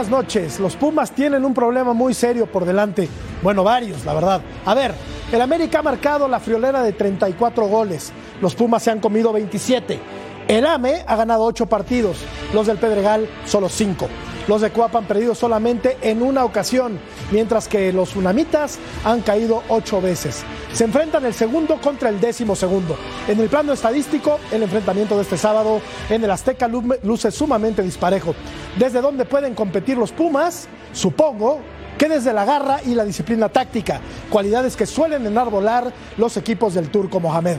Buenas noches. Los Pumas tienen un problema muy serio por delante. Bueno, varios, la verdad. A ver, el América ha marcado la friolera de 34 goles. Los Pumas se han comido 27. El AME ha ganado 8 partidos. Los del Pedregal solo 5. Los de Cuapa han perdido solamente en una ocasión, mientras que los Unamitas han caído 8 veces. Se enfrentan el segundo contra el décimo segundo. En el plano estadístico, el enfrentamiento de este sábado en el Azteca luce sumamente disparejo. Desde donde pueden competir los Pumas, supongo que desde la garra y la disciplina táctica, cualidades que suelen enarbolar los equipos del Turco Mohamed.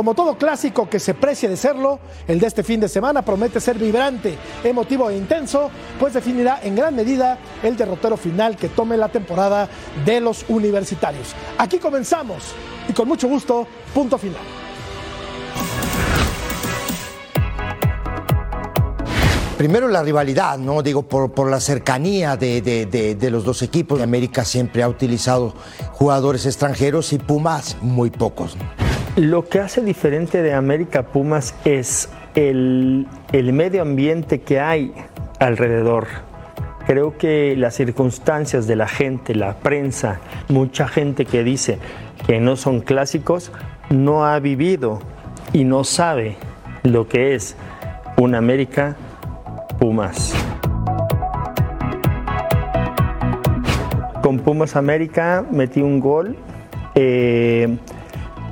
Como todo clásico que se precie de serlo, el de este fin de semana promete ser vibrante, emotivo e intenso, pues definirá en gran medida el derrotero final que tome la temporada de los universitarios. Aquí comenzamos y con mucho gusto, punto final. Primero la rivalidad, ¿no? Digo, por, la cercanía de, de, los dos equipos. América siempre ha utilizado jugadores extranjeros y Pumas muy pocos. Lo que hace diferente de América Pumas es el, el medio ambiente que hay alrededor. Creo que las circunstancias de la gente, la prensa, mucha gente que dice que no son clásicos, no ha vivido y no sabe lo que es un América Pumas. Con Pumas América metí un gol eh,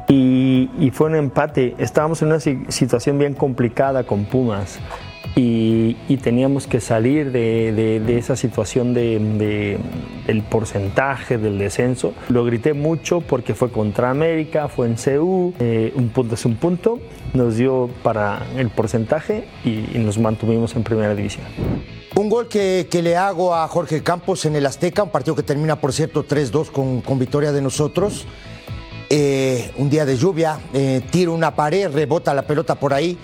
y, fue un empate. Estábamos en una situación bien complicada con Pumas. Y, teníamos que salir de, esa situación de, del porcentaje del descenso. Lo grité mucho porque fue contra América, fue en CU, eh, un punto es un punto, nos dio para el porcentaje y, nos mantuvimos en primera división. Un gol que, le hago a Jorge Campos en el Azteca, un partido que termina, por cierto, 3-2 con, con victoria de nosotros. Eh, un día de lluvia, eh, tiro una pared, rebota la pelota por ahí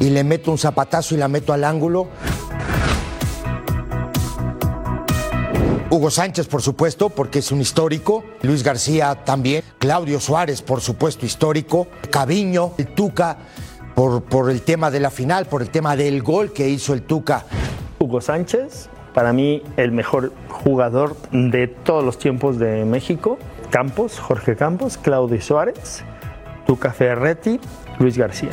y le meto un zapatazo y la meto al ángulo. Hugo Sánchez, por supuesto, porque es un histórico. Luis García también. Claudio Suárez, por supuesto, histórico. Caviño, el Tuca, por, por el tema de la final, por el tema del gol que hizo el Tuca. Hugo Sánchez, para mí el mejor jugador de todos los tiempos de México. Campos, Jorge Campos, Claudio Suárez, Tuca Ferretti, Luis García.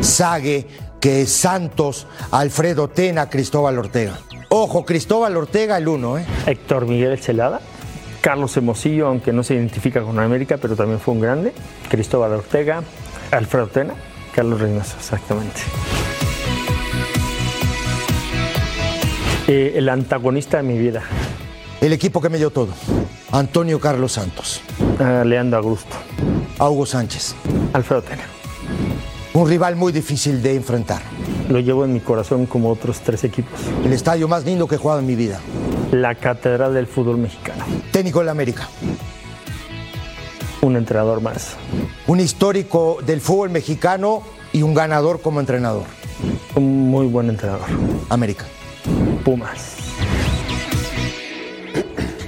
Sague, que Santos, Alfredo Tena, Cristóbal Ortega. Ojo, Cristóbal Ortega el uno, ¿eh? Héctor Miguel Celada, Carlos Hermosillo, aunque no se identifica con América, pero también fue un grande. Cristóbal Ortega, Alfredo Tena, Carlos Reynoso, exactamente. Eh, el antagonista de mi vida. El equipo que me dio todo. Antonio Carlos Santos. Uh, Leandro Augusto. Hugo Sánchez. Alfredo Tena. Un rival muy difícil de enfrentar. Lo llevo en mi corazón como otros tres equipos. El estadio más lindo que he jugado en mi vida. La catedral del fútbol mexicano. Técnico de la América. Un entrenador más. Un histórico del fútbol mexicano y un ganador como entrenador. Un muy buen entrenador. América. Pumas.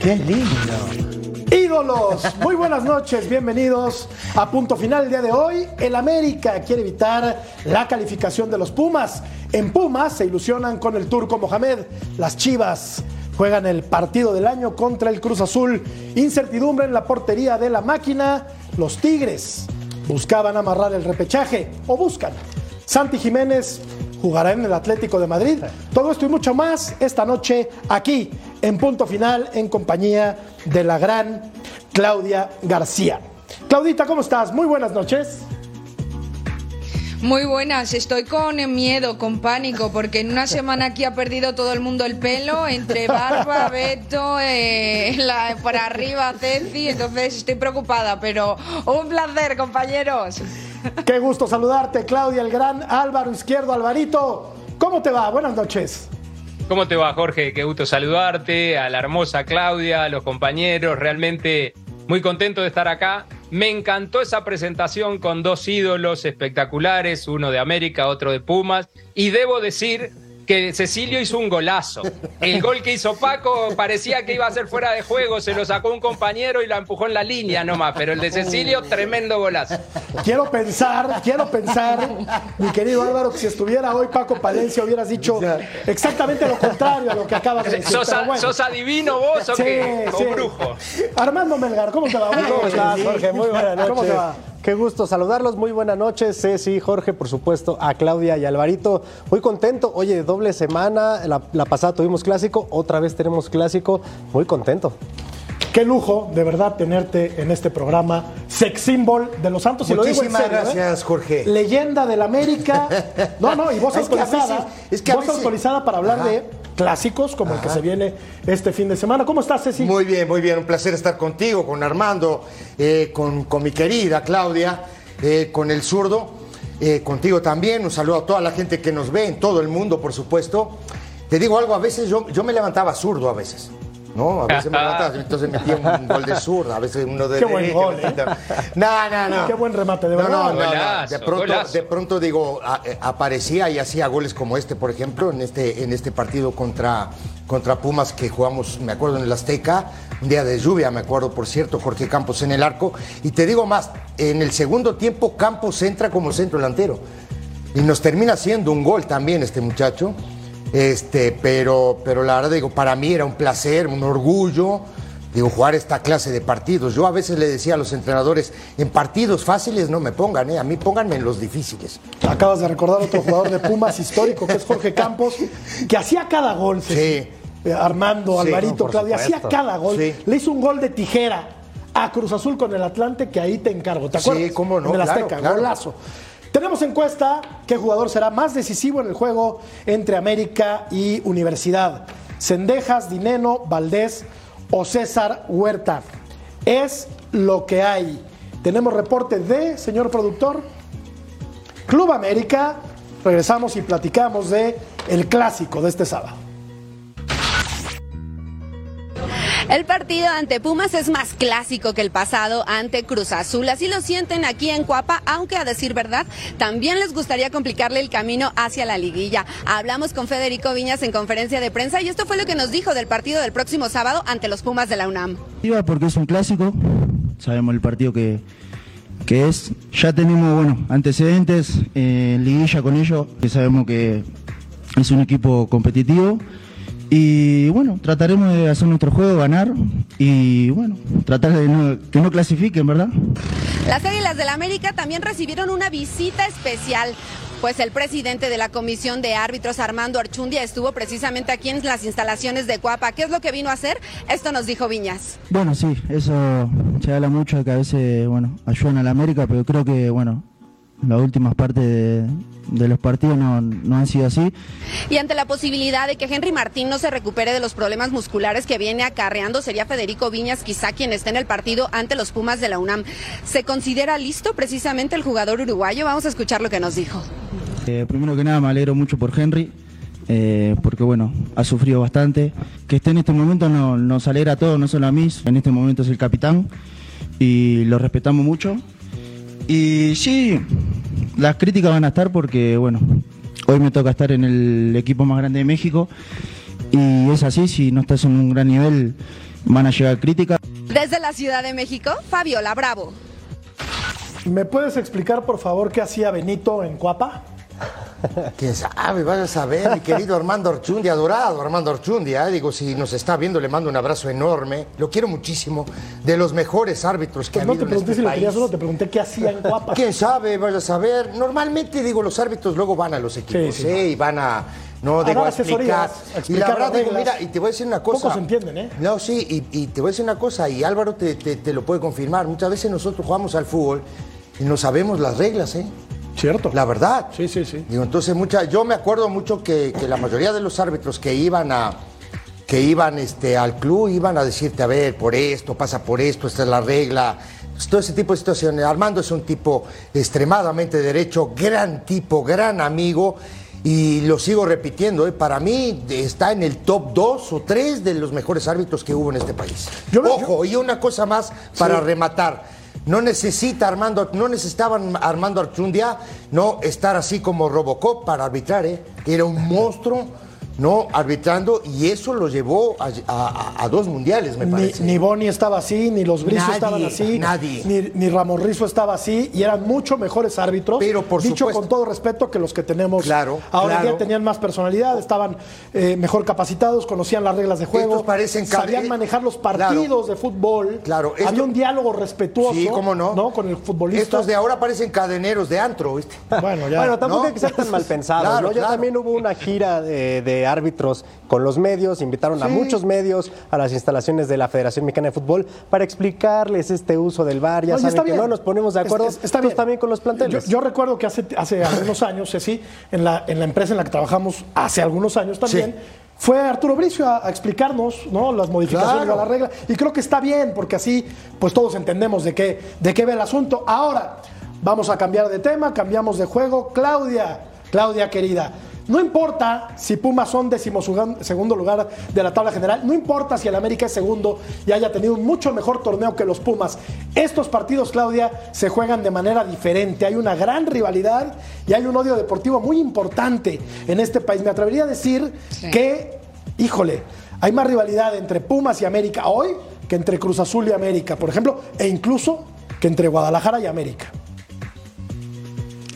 ¡Qué lindo! Ídolos, muy buenas noches, bienvenidos a punto final el día de hoy. El América quiere evitar la calificación de los Pumas. En Pumas se ilusionan con el turco Mohamed. Las Chivas juegan el partido del año contra el Cruz Azul. Incertidumbre en la portería de la máquina. Los Tigres buscaban amarrar el repechaje o buscan. Santi Jiménez jugará en el Atlético de Madrid. Todo esto y mucho más esta noche aquí en punto final en compañía de la gran Claudia García. Claudita, ¿cómo estás? Muy buenas noches. Muy buenas, estoy con miedo, con pánico, porque en una semana aquí ha perdido todo el mundo el pelo, entre barba, Beto, eh, para arriba, Ceci, entonces estoy preocupada, pero un placer, compañeros. Qué gusto saludarte, Claudia, el gran Álvaro Izquierdo, Alvarito. ¿Cómo te va? Buenas noches. ¿Cómo te va, Jorge? Qué gusto saludarte, a la hermosa Claudia, a los compañeros, realmente muy contento de estar acá. Me encantó esa presentación con dos ídolos espectaculares, uno de América, otro de Pumas, y debo decir que Cecilio hizo un golazo. El gol que hizo Paco parecía que iba a ser fuera de juego, se lo sacó un compañero y lo empujó en la línea nomás, pero el de Cecilio, tremendo golazo. Quiero pensar, quiero pensar, mi querido Álvaro, que si estuviera hoy Paco Palencia hubieras dicho exactamente lo contrario a lo que acabas de decir. ¿Sos, pero bueno. sos adivino vos o Sí, qué? sí. O brujo. Armando Melgar, ¿cómo te va? ¿Cómo estás, Jorge? Muy buenas noches. ¿Cómo te va? Qué gusto saludarlos. Muy buenas noches, Ceci, Jorge, por supuesto, a Claudia y Alvarito. Muy contento. Oye, doble semana. La, la pasada tuvimos clásico, otra vez tenemos clásico. Muy contento. Qué lujo, de verdad, tenerte en este programa. Sex symbol de los Santos. Y lo digo en Muchísimas serio, ¿eh? gracias, Jorge. Leyenda del América. No, no, y voz Es que a autorizada. veces- es que veces- autorizada para hablar Ajá. de clásicos como el que se viene este fin de semana. ¿Cómo estás, Ceci? Muy bien, muy bien. Un placer estar contigo, con Armando, eh, con, con mi querida Claudia, eh, con el zurdo, eh, contigo también. Un saludo a toda la gente que nos ve en todo el mundo, por supuesto. Te digo algo, a veces yo, yo me levantaba zurdo a veces. ¿No? A veces me levantaba, entonces metía un gol de zurda, a veces uno de Qué buen gol, ¿eh? No, no, no. Qué buen remate, de verdad. no, no, no. Golazo, De pronto, de pronto digo, a- eh, aparecía y hacía goles como este, por ejemplo, en este, en este partido contra, contra Pumas que jugamos, me acuerdo, en el Azteca, un día de lluvia, me acuerdo, por cierto, Jorge Campos en el arco. Y te digo más, en el segundo tiempo Campos entra como centro delantero. Y nos termina haciendo un gol también este muchacho. Este, pero, pero la verdad digo, para mí era un placer, un orgullo, digo, jugar esta clase de partidos. Yo a veces le decía a los entrenadores, en partidos fáciles no me pongan, ¿eh? a mí pónganme en los difíciles. Acabas de recordar otro jugador de Pumas histórico, que es Jorge Campos, que hacía cada gol. Sí. Eh, Armando, Sí, Alvarito, no, Claudia, hacía cada gol. Sí. Le hizo un gol de tijera a Cruz Azul con el Atlante, que ahí te encargo. ¿Te Sí, acuerdas? cómo no, En el claro, Azteca, claro. golazo. Tenemos encuesta qué jugador será más decisivo en el juego entre América y Universidad. Cendejas, Dineno, Valdés o César Huerta. Es lo que hay. Tenemos reporte de, señor productor, Club América. Regresamos y platicamos de el clásico de este sábado. El partido ante Pumas es más clásico que el pasado ante Cruz Azul. Así lo sienten aquí en Cuapa, aunque a decir verdad, también les gustaría complicarle el camino hacia la liguilla. Hablamos con Federico Viñas en conferencia de prensa y esto fue lo que nos dijo del partido del próximo sábado ante los Pumas de la UNAM. Porque es un clásico, sabemos el partido que, que es. Ya tenemos antecedentes eh, en liguilla con ellos, que sabemos que es un equipo competitivo. Y bueno, trataremos de hacer nuestro juego, ganar y bueno, tratar de no- que no clasifiquen, ¿verdad? Las Águilas del América también recibieron una visita especial. Pues el presidente de la Comisión de Árbitros, Armando Archundia, estuvo precisamente aquí en las instalaciones de Cuapa. ¿Qué es lo que vino a hacer? Esto nos dijo Viñas. Bueno, sí, eso se habla mucho de que a veces, bueno, ayudan a la América, pero creo que, bueno, las últimas partes de, de los partidos no, no han sido así. Y ante la posibilidad de que Henry Martín no se recupere de los problemas musculares que viene acarreando, sería Federico Viñas quizá quien esté en el partido ante los Pumas de la UNAM. ¿Se considera listo precisamente el jugador uruguayo? Vamos a escuchar lo que nos dijo. Eh, primero que nada me alegro mucho por Henry, eh, porque bueno, ha sufrido bastante. Que esté en este momento no- nos alegra a todos, no solo a mí, en este momento es el capitán y lo respetamos mucho. Y sí, las críticas van a estar porque bueno, hoy me toca estar en el equipo más grande de México y es así, si no estás en un gran nivel van a llegar críticas. Desde la Ciudad de México, Fabiola Bravo. ¿Me puedes explicar, por favor, qué hacía Benito en Cuapa? ¿Quién sabe? Vaya a saber, mi querido Armando Orchundi, adorado Armando Orchundi. ¿eh? Digo, si nos está viendo, le mando un abrazo enorme. Lo quiero muchísimo. De los mejores árbitros que Pues ha no habido te en este si lo país. querías o no, te pregunté qué hacía en Cuapa. ¿Quién sabe? Vaya a saber. Normalmente, digo, los árbitros luego van a los equipos, Sí, sí. ¿eh? Y van a. No, digo, a explicar. a y explicar la verdad, digo, mira, y te voy a decir una cosa. Pocos entienden, ¿eh? No, sí, y, y te voy a decir una cosa, y Álvaro te, te- te lo puede confirmar. Muchas veces nosotros jugamos al fútbol y no sabemos las reglas, ¿eh? ¿Cierto? La verdad. Sí, sí, sí. Digo, entonces mucha, yo me acuerdo mucho que, que la mayoría de los árbitros que iban a que iban este, al club iban a decirte, a ver, por esto, pasa por esto, esta es la regla. Todo ese tipo de situaciones. Armando es un tipo extremadamente derecho, gran tipo, gran amigo. Y lo sigo repitiendo, ¿eh? para mí está en el top 2 o 3 de los mejores árbitros que hubo en este país. Yo Ojo, y una cosa más para Sí. rematar. No necesita Armando, no necesitaban Armando Archundia no estar así como Robocop para arbitrar, ¿eh? que era un monstruo no arbitrando y eso lo llevó a, a- a dos mundiales, me Ni, parece. ni Boni estaba así, ni los Brizo Nadie, estaban así, nadie. Ni, ni Rizo estaba así, y eran mucho mejores árbitros. Pero, por dicho supuesto. con todo respeto que los que tenemos Claro, ahora claro. día tenían más personalidad, estaban eh, mejor capacitados, conocían las reglas de juego, Estos parecen sabían manejar los partidos de fútbol. Claro, había un diálogo respetuoso, Sí, cómo no. Con el futbolista. Estos de ahora parecen cadeneros de antro, ¿viste? Bueno, ya. Bueno, tampoco ¿no? hay que ser tan mal pensados, Claro, ¿no? Ya también hubo una gira de, de árbitros con los medios, invitaron a muchos medios a las instalaciones de la Federación Mexicana de Fútbol para explicarles este uso del VAR. Ya Oye, saben que bien. no nos ponemos de acuerdo, es- está pues bien. también con los planteles. Yo, yo recuerdo que hace, hace algunos años, Ceci, en la, en la empresa en la que trabajamos hace algunos años también, Sí. fue Arturo Bricio a, a explicarnos ¿no? las modificaciones Claro. a la regla. Y creo que está bien, porque así pues todos entendemos de qué, de qué ve el asunto. Ahora, vamos a cambiar de tema, cambiamos de juego. Claudia, Claudia querida. No importa si Pumas son decimosegundo lugar de la tabla general, no importa si el América es segundo y haya tenido un mucho mejor torneo que los Pumas. Estos partidos, Claudia, se juegan de manera diferente. Hay una gran rivalidad y hay un odio deportivo muy importante en este país. Me atrevería a decir Sí. que, híjole, hay más rivalidad entre Pumas y América hoy que entre Cruz Azul y América, por ejemplo, e incluso que entre Guadalajara y América.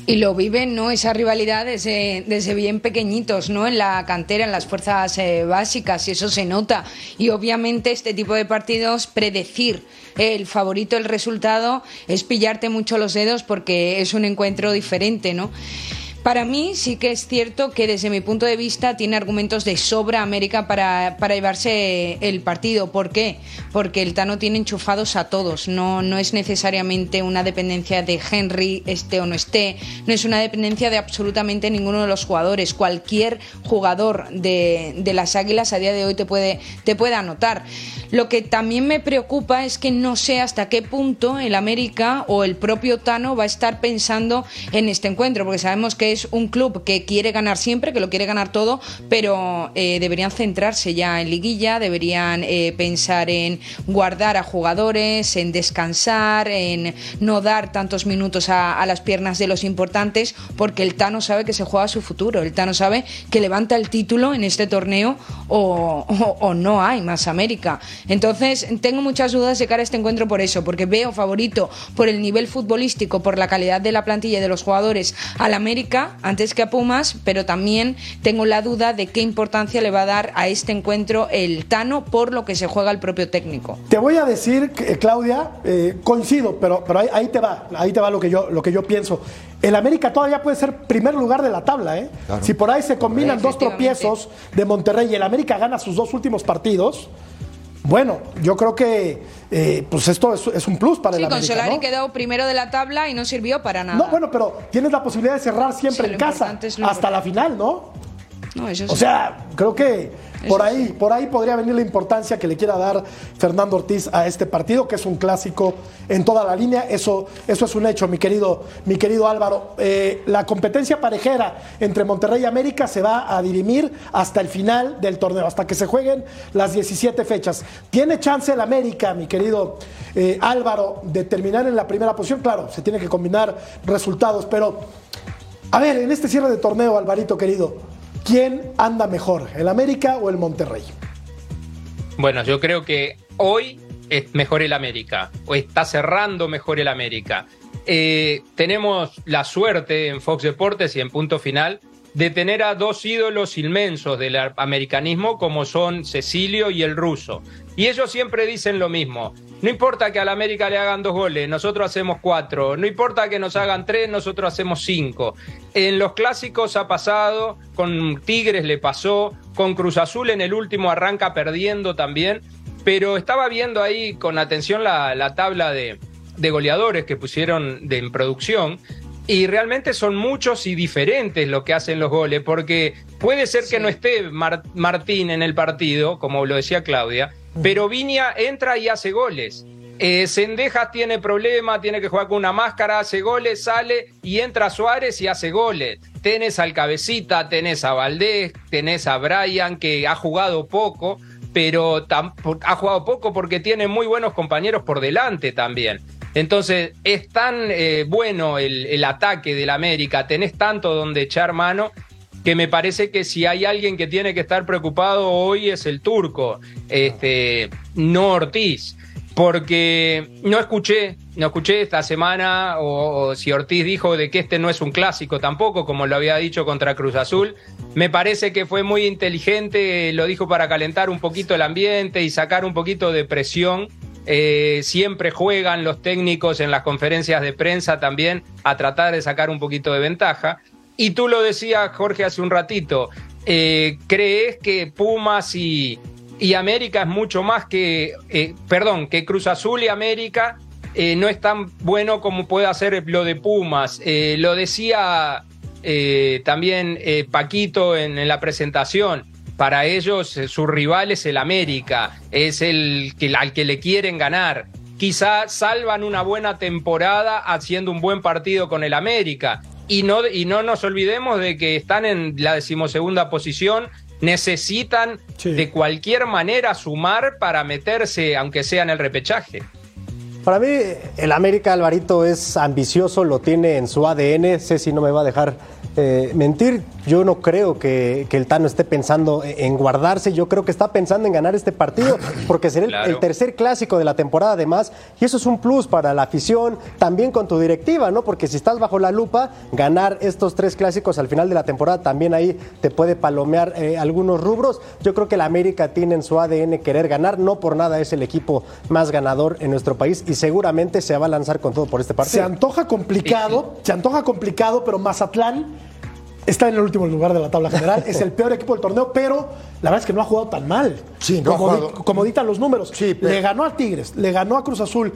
Y lo viven, ¿no? Esa rivalidad desde, bien pequeñitos, ¿no? En la cantera, en las fuerzas eh, básicas, y eso se nota. Y obviamente este tipo de partidos, predecir el favorito, el resultado, es pillarte mucho los dedos porque es un encuentro diferente, ¿no? Para mí sí que es cierto que desde mi punto de vista tiene argumentos de sobra América para, para llevarse el partido. ¿Por qué? Porque el Tano tiene enchufados a todos. No, no es necesariamente una dependencia de Henry, esté o no esté. No es una dependencia de absolutamente ninguno de los jugadores. Cualquier jugador de, de las Águilas a día de hoy te puede, te puede anotar. Lo que también me preocupa es que no sé hasta qué punto el América o el propio Tano va a estar pensando en este encuentro, porque sabemos que es un club que quiere ganar siempre, que lo quiere ganar todo, pero eh, deberían centrarse ya en liguilla, deberían eh, pensar en guardar a jugadores, en descansar, en no dar tantos minutos a, las piernas de los importantes, porque el Tano sabe que se juega su futuro, el Tano sabe que levanta el título en este torneo o, o- o no hay más América. Entonces, tengo muchas dudas de cara a este encuentro por eso, porque veo favorito por el nivel futbolístico, por la calidad de la plantilla y de los jugadores al América antes que a Pumas, pero también tengo la duda de qué importancia le va a dar a este encuentro el Tano por lo que se juega el propio técnico. Te voy a decir, eh, Claudia, eh, coincido, pero, pero ahí, ahí te va, ahí te va lo que yo, lo que yo pienso. El América todavía puede ser primer lugar de la tabla, ¿eh? Si por ahí se combinan dos tropiezos de Monterrey y el América gana sus dos últimos partidos, bueno, yo creo que eh, pues esto es, es un plus para Sí, el con América. Solari ¿no? quedó primero de la tabla y no sirvió para nada. No, bueno, pero tienes la posibilidad de cerrar siempre Sí, en casa importante hasta la final, ¿no? No, eso O sí. sea, creo que por ahí, por ahí podría venir la importancia que le quiera dar Fernando Ortiz a este partido, que es un clásico en toda la línea. Eso, eso es un hecho, mi querido, mi querido Álvaro. Eh, la competencia parejera entre Monterrey y América se va a dirimir hasta el final del torneo, hasta que se jueguen las 17 fechas. ¿Tiene chance el América, mi querido eh, Álvaro, de terminar en la primera posición? Claro, se tiene que combinar resultados, pero a ver, en este cierre de torneo, Alvarito querido, ¿quién anda mejor, el América o el Monterrey? Bueno, yo creo que hoy es mejor el América, o está cerrando mejor el América. Eh, tenemos la suerte en Fox Deportes y en punto final de tener a dos ídolos inmensos del americanismo como son Cecilio y el ruso. Y ellos siempre dicen lo mismo. No importa que al América le hagan dos goles, nosotros hacemos cuatro. No importa que nos hagan tres, nosotros hacemos cinco. En los clásicos ha pasado, con Tigres le pasó, con Cruz Azul en el último arranca perdiendo también. Pero estaba viendo ahí con atención la, la tabla de, de goleadores que pusieron de, en producción. Y realmente son muchos y diferentes lo que hacen los goles, porque puede ser que no esté Mar- Martín en el partido, como lo decía Claudia, pero Viña entra y hace goles. Eh, Sendejas tiene problema, tiene que jugar con una máscara, hace goles, sale y entra Suárez y hace goles. Tenés al Cabecita, tenés a Valdés, tenés a Brian, que ha jugado poco, pero ha jugado poco porque tiene muy buenos compañeros por delante también. Entonces, es tan eh, bueno el, el ataque del América, tenés tanto donde echar mano, que me parece que si hay alguien que tiene que estar preocupado hoy es el turco, este, no Ortiz, porque no escuché, no escuché esta semana o, si Ortiz dijo de que este no es un clásico tampoco, como lo había dicho contra Cruz Azul. Me parece que fue muy inteligente, lo dijo para calentar un poquito el ambiente y sacar un poquito de presión. Eh, siempre juegan los técnicos en las conferencias de prensa también a tratar de sacar un poquito de ventaja. Y tú lo decías, Jorge, hace un ratito, eh, ¿crees que Pumas y, y América es mucho más que, eh, perdón, que Cruz Azul y América eh, no es tan bueno como puede hacer lo de Pumas? Lo decía también Paquito en, la presentación. Para ellos, su rival es el América, es el que, al que le quieren ganar. Quizá salvan una buena temporada haciendo un buen partido con el América. Y no, y no nos olvidemos de que están en la decimosegunda posición, necesitan Sí. de cualquier manera sumar para meterse, aunque sea en el repechaje. Para mí, el América Alvarito es ambicioso, lo tiene en su ADN. Ceci no me va a dejar eh, mentir. Yo no creo que, que el Tano esté pensando en guardarse. Yo creo que está pensando en ganar este partido, porque será el- tercer clásico de la temporada, además. Y eso es un plus para la afición, también con tu directiva, ¿no? Porque si estás bajo la lupa, ganar estos tres clásicos al final de la temporada también ahí te puede palomear eh, algunos rubros. Yo creo que el América tiene en su ADN querer ganar. No por nada es el equipo más ganador en nuestro país y seguramente se va a lanzar con todo por este Se partido. antoja complicado, se antoja complicado, pero Mazatlán está en el último lugar de la tabla general. es el peor equipo del torneo, pero la verdad es que no ha jugado tan mal. Sí, no ha como, jugado. di- como dictan los números. Sí, pero- Le ganó a Tigres, le ganó a Cruz Azul.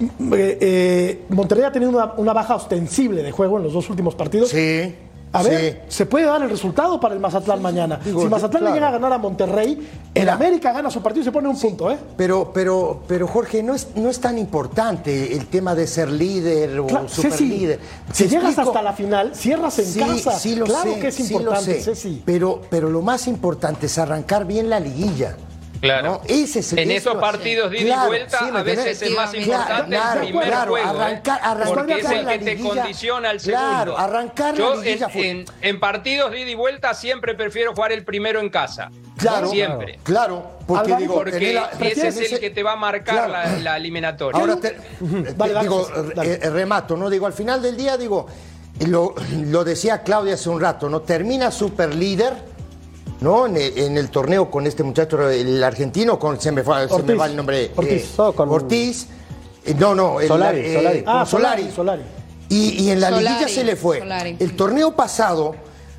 Eh, eh, Monterrey ha tenido una, una baja ostensible de juego en los dos últimos partidos. Sí. A ver, sí. se puede dar el resultado para el Mazatlán mañana. Digo, si Mazatlán claro. le llega a ganar a Monterrey, el Mira. América gana su partido y se pone un punto, ¿eh? Pero, pero, pero Jorge, no es, no es tan importante el tema de ser líder o Claro, super Ceci, líder. si llegas hasta la final, cierras en Sí, casa. sí lo claro sé, que es lo importante, sé. Ceci. Pero, pero lo más importante es arrancar bien la liguilla. Claro. ¿no? Ese es el- En eso- esos partidos de ida y Claro, vuelta, sí, ¿me a veces es más importante Claro, el primer claro, juego, ¿eh? arrancar- arrancar porque es el que te liguilla. condiciona al Claro, segundo. arrancar Yo en, fue- en- en partidos de ida y vuelta siempre prefiero jugar el primero en casa. Claro, siempre. Claro, porque digo, Porque la- ese es el que te va a marcar Claro. la, la eliminatoria. Ahora te, dale, digo, eh, remato, ¿no? Digo, al final del día, digo, lo, lo decía Claudia hace un rato, ¿no? Termina super líder, ¿no? En el, en el torneo con este muchacho, el argentino, con, se, me, fue- se me Ortiz. va el nombre. Ortiz. eh, No, con- Ortiz. Eh, no, no, el, Solari, Solari. con Ah, Solari, Solari. Y, y en la Solari, liguilla se le fue. Solari. El torneo pasado,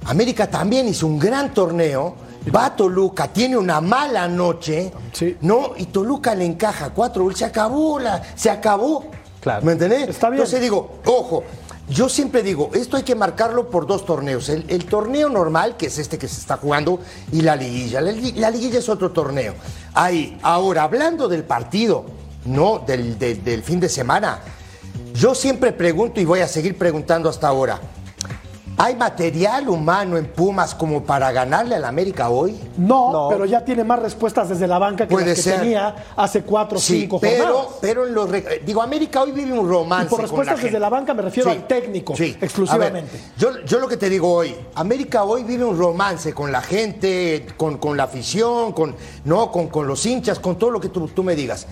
América también hizo un gran torneo. Va a Toluca, tiene una mala noche, Sí. ¿no? Y Toluca le encaja cuatro goles. Se acabó, la, se acabó. Claro. ¿Me entendés? Está bien. Entonces digo, ojo, yo siempre digo, esto hay que marcarlo por dos torneos. El, el torneo normal, que es este que se está jugando, y la liguilla. La, li- la liguilla es otro torneo. Ahí, ahora, hablando del partido, no del- del fin de semana, yo siempre pregunto y voy a seguir preguntando hasta ahora. ¿Hay material humano en Pumas como para ganarle al América hoy? No, No. pero ya tiene más respuestas desde la banca que Puede las que ser. tenía hace cuatro o Sí, cinco pero, jornadas. pero en los re- digo América hoy vive un romance Y por con respuestas la desde gente. la banca me refiero al técnico, exclusivamente. Ver, yo, yo lo que te digo hoy, América hoy vive un romance con la gente, con, con la afición, con, no, con, con los hinchas, con todo lo que tú, tú me digas.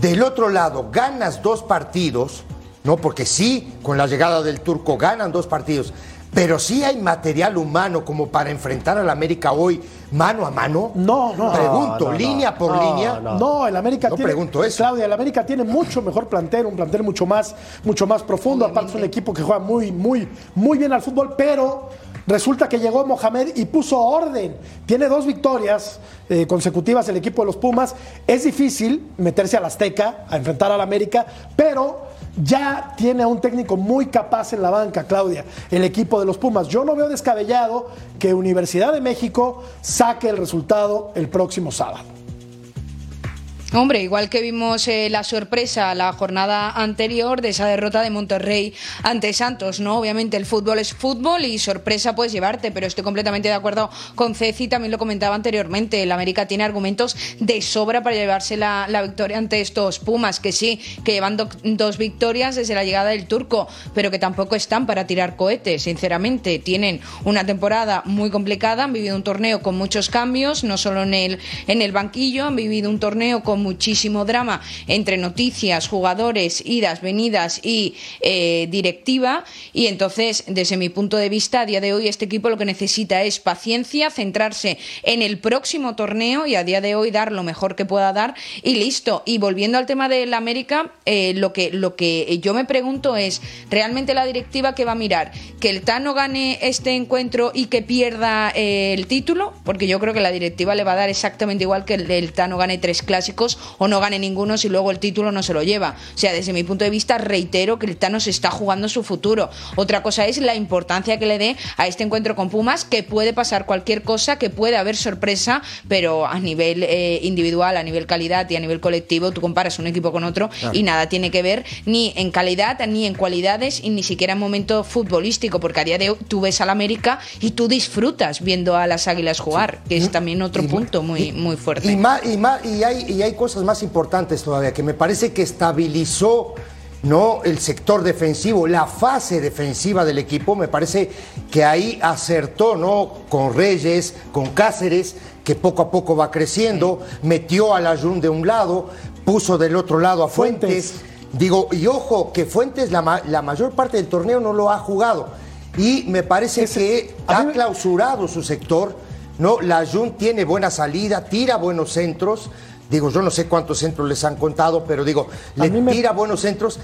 Del otro lado, ganas dos partidos, no, porque sí, con la llegada del turco ganan dos partidos. Pero sí hay material humano como para enfrentar al América hoy mano a mano. No, no. Pregunto, No, no, línea no. por línea. no. El América No tiene. pregunto eso. Claudia, el América tiene mucho mejor plantel, un plantel mucho más, mucho más profundo. Aparte, es un equipo que juega muy, muy, muy bien al fútbol, pero resulta que llegó Mohamed y puso orden. Tiene dos victorias eh, consecutivas el equipo de los Pumas. Es difícil meterse al Azteca a enfrentar al América, pero ya tiene a un técnico muy capaz en la banca, Claudia, el equipo de los Pumas. Yo no veo descabellado que Universidad de México saque el resultado el próximo sábado. Hombre, igual que vimos eh, la sorpresa la jornada anterior de esa derrota de Monterrey ante Santos, ¿no? Obviamente el fútbol es fútbol y sorpresa puedes llevarte, pero estoy completamente de acuerdo con Ceci, también lo comentaba anteriormente, el América tiene argumentos de sobra para llevarse la, la victoria ante estos Pumas, que sí, que llevan do- dos victorias desde la llegada del turco, pero que tampoco están para tirar cohetes, sinceramente, tienen una temporada muy complicada, han vivido un torneo con muchos cambios, no solo en el, en el banquillo, han vivido un torneo con muchísimo drama entre noticias, jugadores, idas, venidas y eh, directiva. Y entonces, desde mi punto de vista, a día de hoy este equipo lo que necesita es paciencia, centrarse en el próximo torneo y a día de hoy dar lo mejor que pueda dar y listo. Y volviendo al tema del América, eh, lo, que, lo que yo me pregunto es, ¿realmente la directiva que va a mirar? ¿Que el Tano gane este encuentro y que pierda eh, el título? Porque yo creo que la directiva le va a dar exactamente igual que el, el Tano gane tres clásicos o no gane ninguno si luego el título no se lo lleva. O sea, desde mi punto de vista, reitero que el Tano se está jugando su futuro. Otra cosa es la importancia que le dé a este encuentro con Pumas, que puede pasar cualquier cosa, que puede haber sorpresa, pero a nivel eh, individual, a nivel calidad y a nivel colectivo, tú comparas un equipo con otro y nada tiene que ver ni en calidad, ni en cualidades, y ni siquiera en momento futbolístico, porque a día de hoy tú ves al América y tú disfrutas viendo a las Águilas jugar, que es también otro Y- punto muy, y- muy fuerte. Y, más, y, más- y hay, y hay cosas más importantes todavía, que me parece que estabilizó ¿no? el sector defensivo, la fase defensiva del equipo, me parece que ahí acertó ¿no? con Reyes, con Cáceres, que poco a poco va creciendo, metió a la Jun de un lado, puso del otro lado a Fuentes. Fuentes. Digo, y ojo, que Fuentes la, la mayor parte del torneo no lo ha jugado. Y me parece Ese- que ha me- clausurado su sector. No, la Jun tiene buena salida, tira buenos centros. Digo, yo no sé cuántos centros les han contado, pero digo, A le me- tira buenos centros.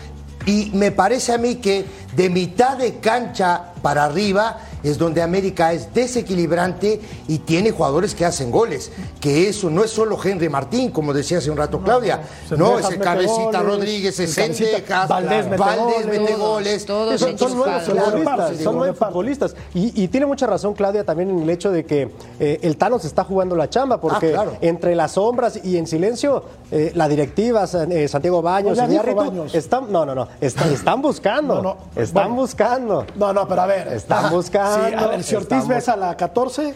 Y me parece a mí que de mitad de cancha para arriba es donde América es desequilibrante y tiene jugadores que hacen goles. Que eso no es solo Henry Martín, como decía hace un rato Claudia. no, No, ese mete cabecita goles, Rodríguez, el ese Cabecita- Sendejas, Valdés mete Valdés goles. mete Todos, goles. todos Son, son nuevos futbolistas, son nuevos futbolistas. Y, y tiene mucha razón Claudia también en el hecho de que eh, el Tano se está jugando la chamba, porque Ah, claro. entre las sombras y en silencio, eh, la directiva, San- eh, Santiago Baños, Iñárritu, Baños. están, no, no, no, están, están buscando, No, no, están bueno. buscando. No, no, pero a ver. Están buscando, Sí, a ver, si Ortiz están ves a la 14,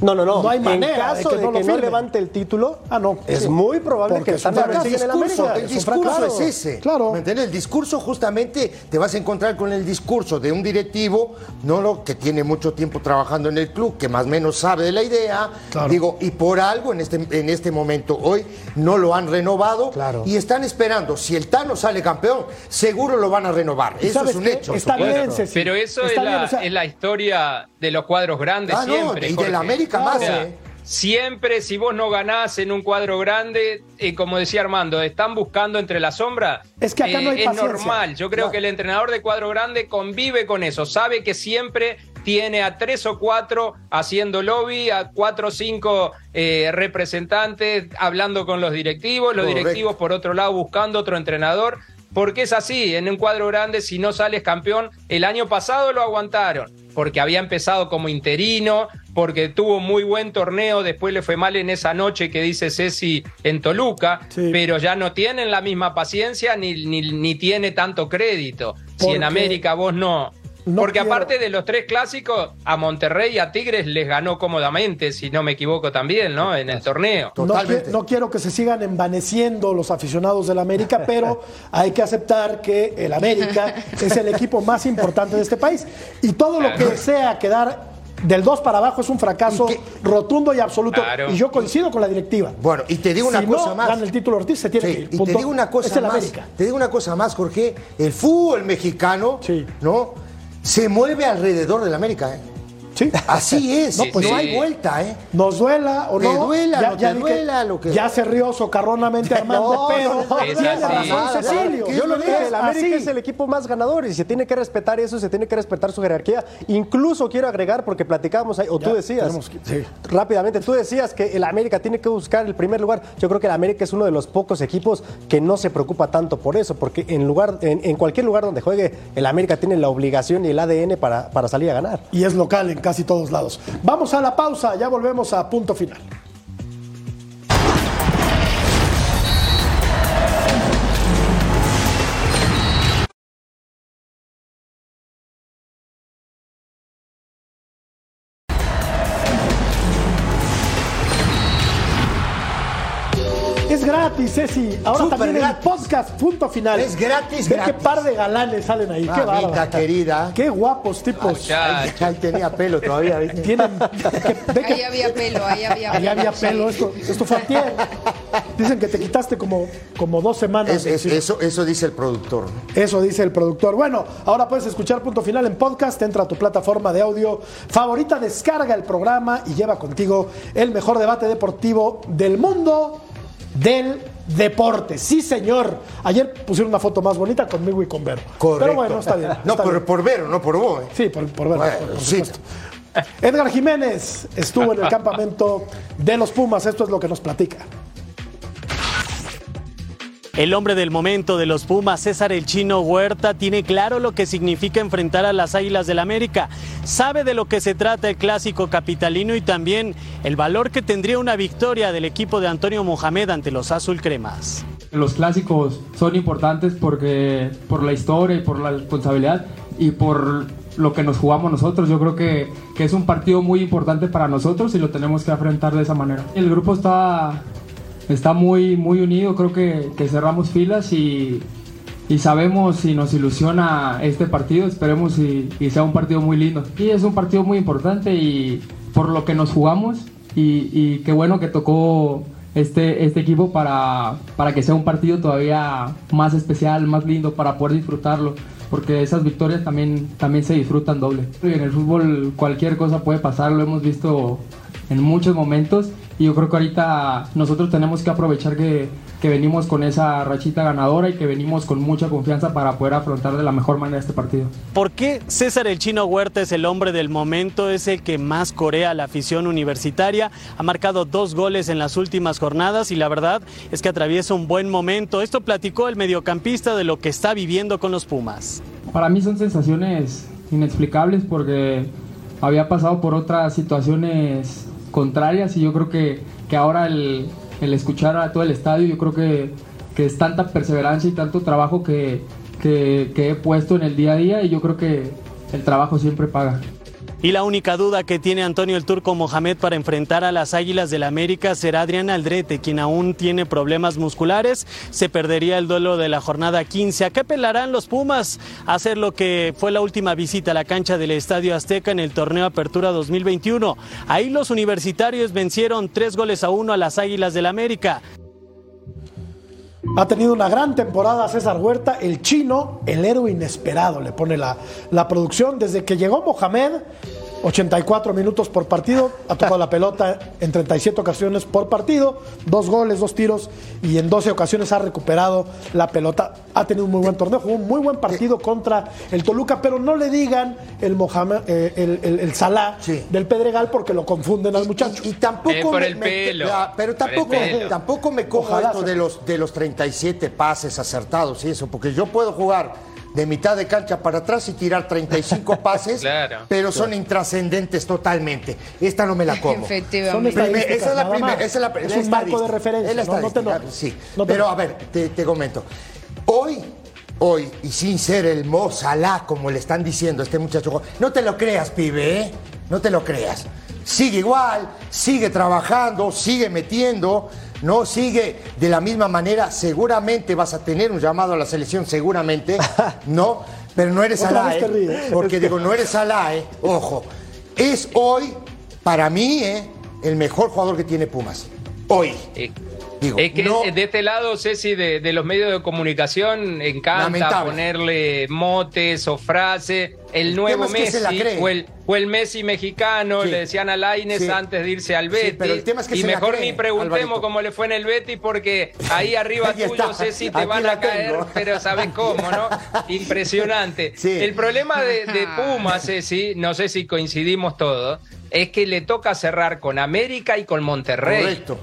No, no, no. No hay manera En caso de de que que, no firme. levante el título, Ah, no, es sí. muy probable Porque que el fracaso. siga en el discurso, América. el discurso es ese. Claro. ¿Me entiendes? El discurso justamente te vas a encontrar con el discurso de un directivo, no lo que tiene mucho tiempo trabajando en el club, que más o menos sabe de la idea. Claro. Digo, y por algo en este, en este momento hoy no lo han renovado Claro. y están esperando. Si el Tano sale campeón, seguro lo van a renovar. ¿Y Eso es un qué? hecho. Está supuesto. bien, Ceci. Pero eso es la, bien, o sea, es la historia de los cuadros grandes Ah, no, y de la América más, ¿eh? Siempre, si vos no ganás en un cuadro grande, eh, como decía Armando, están buscando entre la sombra. Es que acá no hay es paciencia. normal. Yo creo Claro. que el entrenador de cuadro grande convive con eso. Sabe que siempre tiene a tres o cuatro haciendo lobby, a cuatro o cinco eh, representantes hablando con los directivos, los Correcto. directivos por otro lado buscando otro entrenador. Porque es así, en un cuadro grande, si no sales campeón, el año pasado lo aguantaron, porque había empezado como interino, porque tuvo muy buen torneo, después le fue mal en esa noche que dice Ceci en Toluca, Sí. pero ya no tienen la misma paciencia ni, ni, ni tiene tanto crédito. Si en América vos no... No porque quiero- aparte de los tres clásicos, a Monterrey y a Tigres les ganó cómodamente, si no me equivoco también, ¿no? En el torneo. No, Totalmente. no quiero que se sigan envaneciendo los aficionados del América, pero hay que aceptar que el América es el equipo más importante de este país. Y todo lo que sea quedar del 2 para abajo es un fracaso rotundo y absoluto. Claro. Y yo coincido con la directiva. Bueno, y te digo una si cosa no más. gana el título Ortiz, se tiene Sí, que ir. y punto. te digo una cosa es más. América. Te digo una cosa más, Jorge. El fútbol mexicano, Sí. ¿no? Se mueve alrededor del América, ¿eh? Sí. Así es. No, pues sí. hay vuelta, ¿eh? Nos duela o Te no. duela, no te vi duela, lo que- Ya se rió socarronamente Armando, No, pero no, es tiene así. razón Nada, Cecilio. Yo lo dije, el América Así. es el equipo más ganador y se tiene que respetar eso, se tiene que respetar su jerarquía. Incluso quiero agregar, porque platicábamos ahí, o tú Ya, decías, tenemos que- sí. rápidamente, tú decías que el América tiene que buscar el primer lugar. Yo creo que el América es uno de los pocos equipos que no se preocupa tanto por eso, porque en, lugar, en, en cualquier lugar donde juegue, el América tiene la obligación y el ADN para, para salir a ganar. y es local en casi todos lados. Vamos a la pausa, ya volvemos a punto final. Ceci. Ahora Súper también gratis. el podcast, punto final. Es gratis, Ve gratis. qué par de galanes salen ahí. qué bárbaro. querida. Qué guapos tipos. Ya, Ahí, ahí tenía pelo todavía, ¿viste? Tienen. que- ve que- Ahí había pelo, ahí había ahí había pelo. Esto, esto fue ayer. Dicen que te quitaste como, como dos semanas. Es- es- eso, eso dice el productor. Eso dice el productor. Bueno, ahora puedes escuchar punto final en podcast. Entra a tu plataforma de audio favorita, descarga el programa y lleva contigo el mejor debate deportivo del mundo del deporte. Sí, señor. Ayer pusieron una foto más bonita conmigo y con Vero. Correcto. Pero bueno, está bien. No, por, bien. por Vero, no por vos. ¿eh? Sí, por, por Vero. Bueno, por- sí. supuesto. Edgar Jiménez estuvo en el campamento de los Pumas. Esto es lo que nos platica. El hombre del momento de los Pumas, César el Chino Huerta, tiene claro lo que significa enfrentar a las Águilas del América. Sabe de lo que se trata el clásico capitalino y también el valor que tendría una victoria del equipo de Antonio Mohamed ante los Azul Cremas. Los clásicos son importantes porque por la historia y por la responsabilidad y por lo que nos jugamos nosotros. Yo creo que, que es un partido muy importante para nosotros y lo tenemos que afrontar de esa manera. El grupo está, está muy, muy unido, creo que, que cerramos filas y, y sabemos y nos ilusiona este partido. Esperemos y, y sea un partido muy lindo. Y es un partido muy importante y por lo que nos jugamos y, y qué bueno que tocó este, este equipo para, para que sea un partido todavía más especial, más lindo, para poder disfrutarlo, porque esas victorias también, también se disfrutan doble. Y en el fútbol cualquier cosa puede pasar, lo hemos visto en muchos momentos y yo creo que ahorita nosotros tenemos que aprovechar que, que venimos con esa rachita ganadora y que venimos con mucha confianza para poder afrontar de la mejor manera este partido. ¿Por qué César el Chino Huerta es el hombre del momento? Es el que más corea a la afición universitaria. Ha marcado dos goles en las últimas jornadas y la verdad es que atraviesa un buen momento. Esto platicó el mediocampista de lo que está viviendo con los Pumas. Para mí son sensaciones inexplicables porque había pasado por otras situaciones contrarias y yo creo que, que ahora el, el escuchar a todo el estadio, yo creo que, que es tanta perseverancia y tanto trabajo que, que, que he puesto en el día a día y yo creo que el trabajo siempre paga. Y la única duda que tiene Antonio el Turco Mohamed para enfrentar a las Águilas del América será Adrián Aldrete, quien aún tiene problemas musculares. Se perdería el duelo de la jornada 15. ¿A qué apelarán los Pumas? A hacer lo que fue la última visita a la cancha del Estadio Azteca en el torneo Apertura 2021. Ahí los universitarios vencieron tres goles a uno a las Águilas del América. Ha tenido una gran temporada César Huerta, el chino, el héroe inesperado, le pone la, la producción. Desde que llegó Mohamed, 84 minutos por partido, ha tocado la pelota en 37 ocasiones por partido, dos goles, dos tiros y en 12 ocasiones ha recuperado la pelota. Ha tenido un muy buen torneo, jugó un muy buen partido contra el Toluca, pero no le digan el Mohamed, eh, el, el- el Salah Sí. del Pedregal porque lo confunden al muchacho. Y tampoco Eh, por me- el me- pelo, ya, pero por el tampoco, pelo. tampoco me cojo Ojalá esto de los, de los 37 pases acertados y eso, porque yo puedo jugar de mitad de cancha para atrás y tirar 35 pases, Claro. pero son intrascendentes totalmente. Esta no me la como. Efectivamente. Primer- estadísticas esa es la primera, es Es un marco de referencia, Es la no- te sí. No te Pero a ver, te, te comento. Hoy, hoy, y sin ser el Mo Salah, como le están diciendo a este muchacho, no te lo creas, pibe, ¿eh? No te lo creas. Sigue igual, sigue trabajando, sigue metiendo, no sigue de la misma manera. Seguramente vas a tener un llamado a la selección, seguramente, ¿no? Pero no eres Otra ¿eh? Porque digo, no eres Salah, ¿eh? Ojo. Es hoy, para mí, ¿eh? el mejor jugador que tiene Pumas. Hoy. Eh, Digo, es que no- de este lado, Ceci, de, de los medios de comunicación, encanta Lamentable. ponerle motes o frases. El El nuevo es que Messi cree. o el, o el Messi mexicano, Sí. le decían a Laines Sí. antes de irse al Sí, Betis. pero el tema es que y mejor cree, ni preguntemos Alvarito. cómo le fue en el Betis, porque ahí arriba Ahí tuyo. Ceci, te Aquí van a caer, tengo. pero ¿sabes cómo, no? Impresionante. Sí. El problema de, de Pumas, Ceci, no sé si coincidimos todos, es que le toca cerrar con América y con Monterrey. Correcto.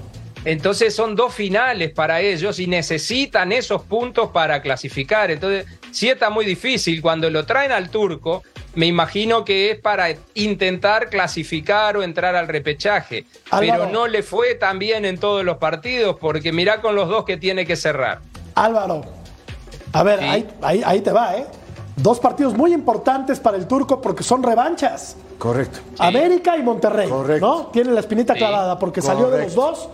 Entonces son dos finales para ellos y necesitan esos puntos para clasificar. Entonces, sí está muy difícil. Cuando lo traen al turco, me imagino que es para intentar clasificar o entrar al repechaje. Álvaro. Pero no le fue tan bien en todos los partidos porque mirá con los dos que tiene que cerrar. Álvaro, a ver, Sí. ahí, ahí, ahí te va, ¿eh? Dos partidos muy importantes para el turco porque son revanchas. Correcto. América y Monterrey, Correcto. ¿no? Tiene la espinita Sí. clavada porque salió de los dos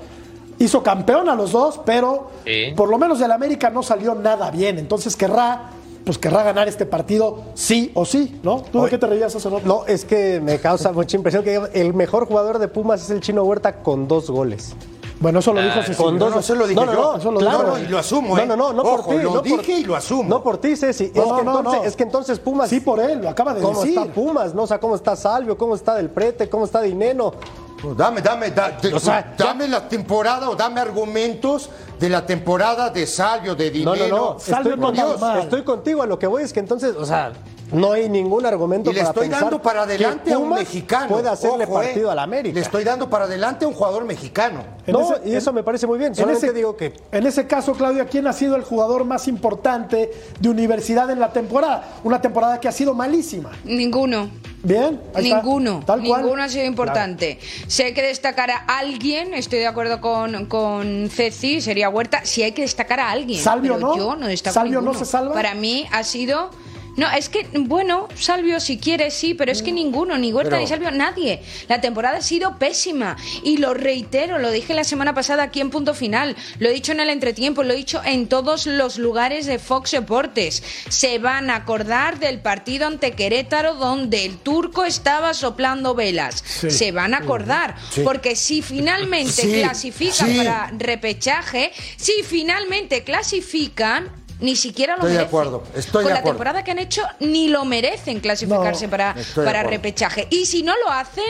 hizo campeón a los dos, pero Sí. por lo menos del América no salió nada bien. Entonces querrá, pues querrá ganar este partido sí o sí, ¿no? ¿Tú de qué te reías hace rato? No, es que me causa mucha impresión que el mejor jugador de Pumas es el Chino Huerta con dos goles. Bueno, eso lo dijo Ah, Cecilio. Con dos no, eso lo dije no, no, yo. no, Eso lo claro. No, y lo asumo, ¿eh? No, no, no, no por ti. lo no por- dije y lo asumo. No por ti, Ceci. Es, No, que no, entonces, no. es que entonces Pumas. Sí, por él, lo acaba de ¿Cómo decir. está Pumas? ¿no? O sea, ¿cómo está Salvio? ¿Cómo está Del Prete? ¿Cómo está Dineno? Pues Dame, dame, da- de- O sea, ya- dame la temporada o dame argumentos de la temporada de Salvio, de No, Dinero. no, no. Salvio Estoy, no con- anda mal. estoy contigo. A lo que voy es que entonces, o sea, no hay ningún argumento Y le para estoy pensar dando para adelante a un mexicano. Puede hacerle Ojo, eh. partido al América. Le estoy dando para adelante a un jugador mexicano. En no, ese- y eso me parece muy bien. En ese, digo que en ese caso, Claudia, ¿quién ha sido el jugador más importante de universidad en la temporada? Una temporada que ha sido malísima. Ninguno. Bien, ahí está. Ninguno, Tal cual. ninguno ha sido importante. Si hay que destacar a alguien, estoy de acuerdo con, con Ceci, sería Huerta, si hay que destacar a alguien. Salvio pero no. Yo no destaco Salvio no se salva. Para mí ha sido... No, es que, bueno, Salvio si quiere sí, pero es que ninguno, ni Huerta Pero- ni Salvio, nadie. La temporada ha sido pésima. Y lo reitero, lo dije la semana pasada aquí en Punto Final, lo he dicho en el entretiempo, lo he dicho en todos los lugares de Fox Deportes. Se van a acordar del partido ante Querétaro donde el turco estaba soplando velas. Se van a acordar. Sí. Porque si finalmente Sí, clasifican para repechaje, si finalmente clasifican, ni siquiera lo Estoy de merecen. acuerdo, estoy Con de la acuerdo. temporada que han hecho, ni lo merecen clasificarse No, para, de para acuerdo. repechaje. Y si no lo hacen,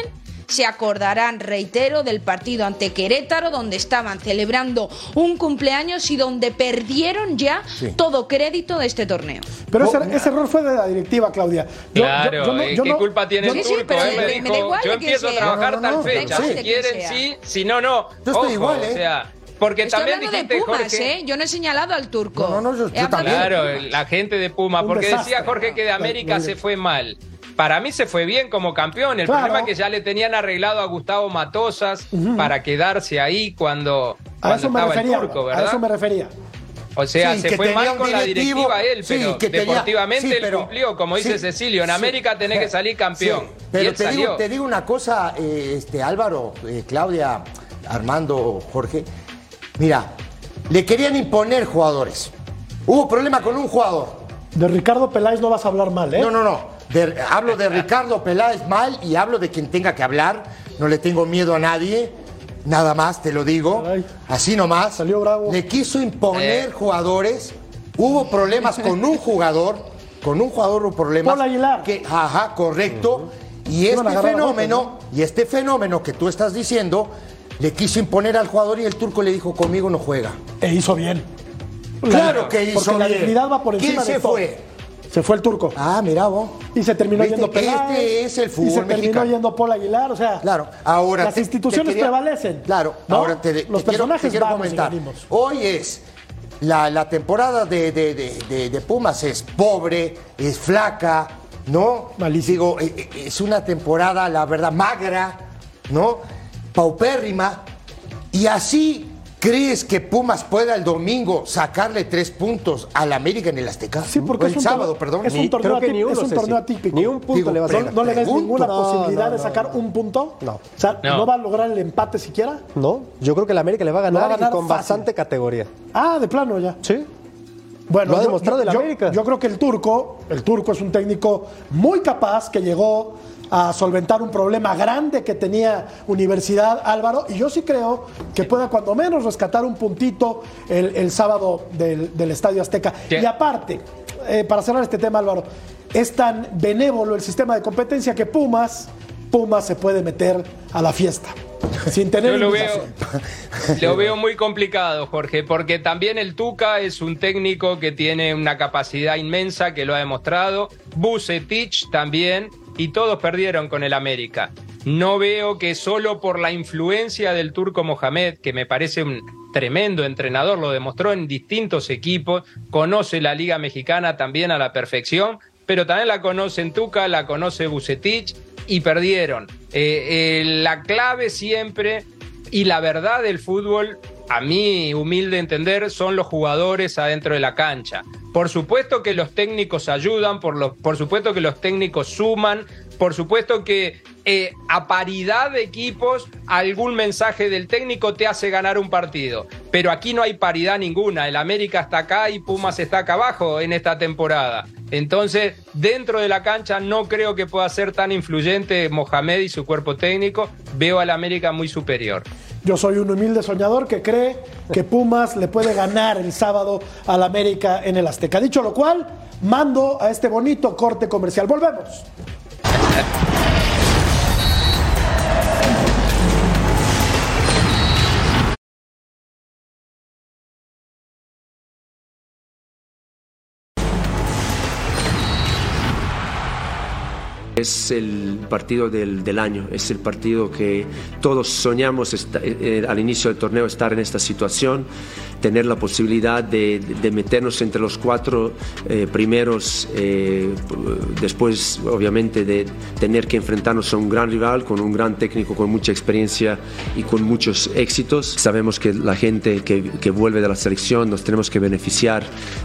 se acordarán, reitero, del partido ante Querétaro, donde estaban celebrando un cumpleaños y donde perdieron ya todo crédito de este torneo. Pero ese, ese error fue de la directiva, Claudia. Yo- Claro, yo- yo no- ¿y yo ¿qué no- culpa tiene el Sí, sí, pero me- me me dijo, da igual yo de empiezo a trabajar No, no, tal no, fecha, si de quieren sí, si no, no. Yo estoy Ojo, igual, ¿eh? O sea, porque Estoy también hablando de dijiste, Pumas, Jorge, ¿eh? Yo no he señalado al turco. No, no, no, yo- de también. Claro, Pumas. la gente de Puma, Un porque desastre. decía Jorge que de América se fue mal. Para mí se fue bien como campeón. El Claro. problema es que ya le tenían arreglado a Gustavo Matosas para quedarse ahí cuando, A cuando eso me estaba refería. el turco, a ¿verdad? eso me refería. O sea, Sí, se fue mal con la directiva él, sí, pero que tenía- deportivamente sí, él cumplió. Como dice sí, Cecilio, en sí. América tenés que salir campeón. Sí, y pero él te salió. digo, te digo una cosa, eh, este, Álvaro, eh, Claudia, Armando, Jorge. Mira, le querían imponer jugadores. Hubo problema con un jugador. De Ricardo Peláez no vas a hablar mal, ¿eh? No, no, no. De- hablo de Ricardo Peláez mal y hablo de quien tenga que hablar. No le tengo miedo a nadie. Nada más, te lo digo. Caray. Así nomás. Salió bravo. Le quiso imponer Eh. jugadores. Hubo problemas con un jugador. Con un jugador hubo problemas. Paul Aguilar. Que, ajá, correcto. Y este fenómeno, y este fenómeno que tú estás diciendo, le quiso imponer al jugador y el turco le dijo, conmigo no juega. E hizo bien. Claro que hizo Porque la bien. dignidad va por ¿Quién encima de se todo. fue? Se fue el turco. Ah, mira vos. Y se terminó ¿Viste? yendo Peláez. Este es el fútbol Y se terminó mexicano. yendo Paul Aguilar. O sea, Claro, ahora las te- instituciones te quería- prevalecen. Claro, ¿no? ahora te, te Los quiero- personajes quiero comentar. Hoy es la, la temporada de, de- de- de- Pumas es pobre, es flaca, ¿no? Malísimo. Digo, eh, eh, es una temporada, la verdad, magra, ¿no? Paupérrima. Y así. ¿Crees que Pumas pueda el domingo sacarle tres puntos al América en el Azteca? Sí, porque O es el un sábado, perdón. es un torneo, creo que atí- ni uno, es un torneo atípico. Ni un punto Digo, le va a ¿No, sacar. no le ves ninguna No, posibilidad no, de sacar un punto? No. O sea, ¿no? Va a lograr el empate siquiera? No, yo creo que el América le va a ganar, Lo va a ganar y con fácil. bastante categoría. Ah, de plano ya. Sí. Bueno, Lo ha demostrado yo, el yo- América. Yo creo que el turco, el turco es un técnico muy capaz que llegó a solventar un problema grande que tenía Universidad Álvaro y yo sí creo que pueda cuando menos rescatar un puntito el, el sábado del, del Estadio Azteca. ¿Qué? Y aparte, eh, para cerrar este tema Álvaro, es tan benévolo el sistema de competencia que Pumas, Pumas se puede meter a la fiesta sin tener Yo lo veo, lo veo muy complicado, Jorge, porque también el Tuca es un técnico que tiene una capacidad inmensa, que lo ha demostrado. Bucetich también, y todos perdieron con el América. No veo que solo por la influencia del turco Mohamed, que me parece un tremendo entrenador, lo demostró en distintos equipos, conoce la Liga Mexicana también a la perfección, pero también la conoce en Tuca, la conoce Bucetich y perdieron. Eh, eh, la clave siempre y la verdad del fútbol, a mi humilde entender, son los jugadores adentro de la cancha. Por supuesto que los técnicos ayudan, por, supuesto que los técnicos suman por supuesto que eh, a paridad de equipos, algún mensaje del técnico te hace ganar un partido. Pero aquí no hay paridad ninguna. El América está acá y Pumas está acá abajo en esta temporada. Entonces, dentro de la cancha no creo que pueda ser tan influyente Mohamed y su cuerpo técnico. Veo al América muy superior. Yo soy un humilde soñador que cree que Pumas le puede ganar el sábado al América en el Azteca. Dicho lo cual, mando a este bonito corte comercial. Volvemos. Es el partido del, del, año, es el partido que todos soñamos esta, eh, al inicio del torneo estar en esta situación, tener la posibilidad de, de meternos entre los cuatro eh, primeros, eh, después obviamente de tener que enfrentarnos a un gran rival, con un gran técnico, con mucha experiencia y con muchos éxitos. Sabemos que la gente que, que vuelve de la selección nos tenemos que beneficiar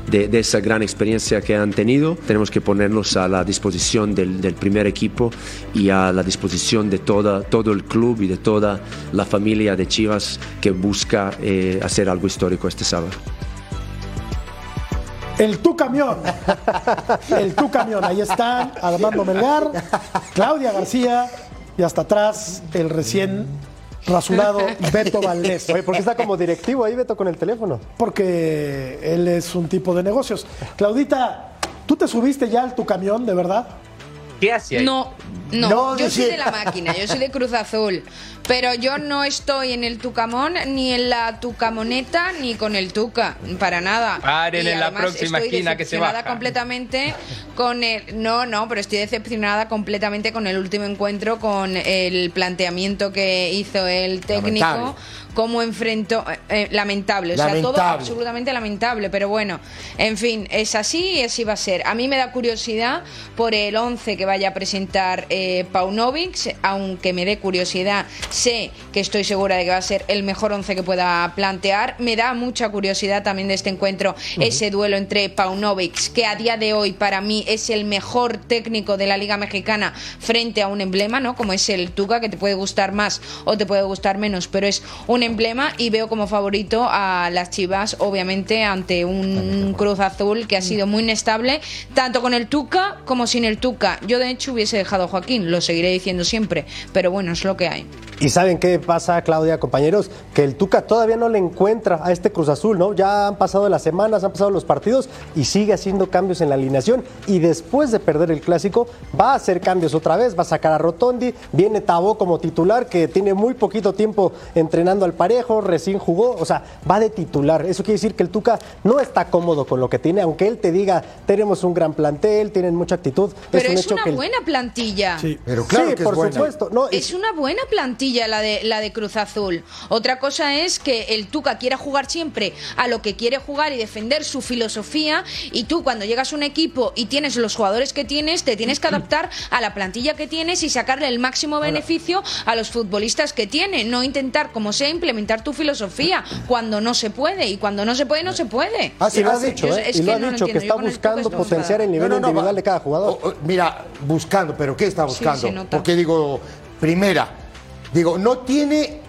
de, de, esa gran experiencia que han tenido, tenemos que ponernos a la disposición del, del primer equipo y a la disposición de toda, todo el club y de toda la familia de Chivas que busca eh, hacer algo histórico este sábado. El tu camión, el tu camión, ahí están Armando Melgar, Claudia García y hasta atrás el recién rasurado Beto Valdés. Oye, ¿por qué está como directivo ahí Beto con el teléfono? Porque él es un tipo de negocios. Claudita, ¿tú te subiste ya al tu camión, de verdad? ¿Qué hace ahí? No, no, no yo soy de la máquina, yo soy de Cruz Azul. Pero yo no estoy en el Tucamón, ni en la Tucamoneta, ni con el Tuca, para nada. Paren en la próxima esquina que se baja. completamente con el. No, no, pero estoy decepcionada completamente con el último encuentro, con el planteamiento que hizo el técnico. Lamentable. Cómo enfrentó. Eh, lamentable, o lamentable. sea, todo absolutamente lamentable. Pero bueno, en fin, es así y así va a ser. A mí me da curiosidad por el 11 que vaya a presentar eh, Paunovic, aunque me dé curiosidad sé que estoy segura de que va a ser el mejor once que pueda plantear. Me da mucha curiosidad también de este encuentro uh -huh. ese duelo entre Paunovic, que a día de hoy para mí es el mejor técnico de la Liga Mexicana frente a un emblema, ¿no? Como es el Tuca, que te puede gustar más o te puede gustar menos, pero es un emblema y veo como favorito a las Chivas, obviamente, ante un Cruz Azul que ha sido muy inestable, tanto con el Tuca como sin el Tuca. Yo de hecho hubiese dejado a Joaquín, lo seguiré diciendo siempre, pero bueno, es lo que hay. Y saben qué pasa, Claudia, compañeros, que el Tuca todavía no le encuentra a este Cruz Azul, ¿no? Ya han pasado las semanas, han pasado los partidos y sigue haciendo cambios en la alineación. Y después de perder el clásico, va a hacer cambios otra vez, va a sacar a Rotondi, viene Tabó como titular, que tiene muy poquito tiempo entrenando al parejo, recién jugó, o sea, va de titular. Eso quiere decir que el Tuca no está cómodo con lo que tiene, aunque él te diga, tenemos un gran plantel, tienen mucha actitud. Pero es, un es hecho una que el... buena plantilla. Sí, pero claro sí, que por es buena. supuesto. No, es una buena plantilla la de, la de Cruz Azul. Otra cosa es que el Tuca quiera jugar siempre a lo que quiere jugar y defender su filosofía y tú cuando llegas a un equipo y tienes los jugadores que tienes, te tienes que adaptar a la plantilla que tienes y sacarle el máximo beneficio a los futbolistas que tiene, no intentar como sea implementar tu filosofía cuando no se puede y cuando no se puede no se puede. Ah, sí, lo ha Así- dicho, yo- ¿eh? es y lo que ha no lo dicho, que está buscando potenciar el nivel No, no, no, individual de cada jugador. o- o- mira, buscando, pero ¿qué está buscando? Porque digo, primera, digo, no tiene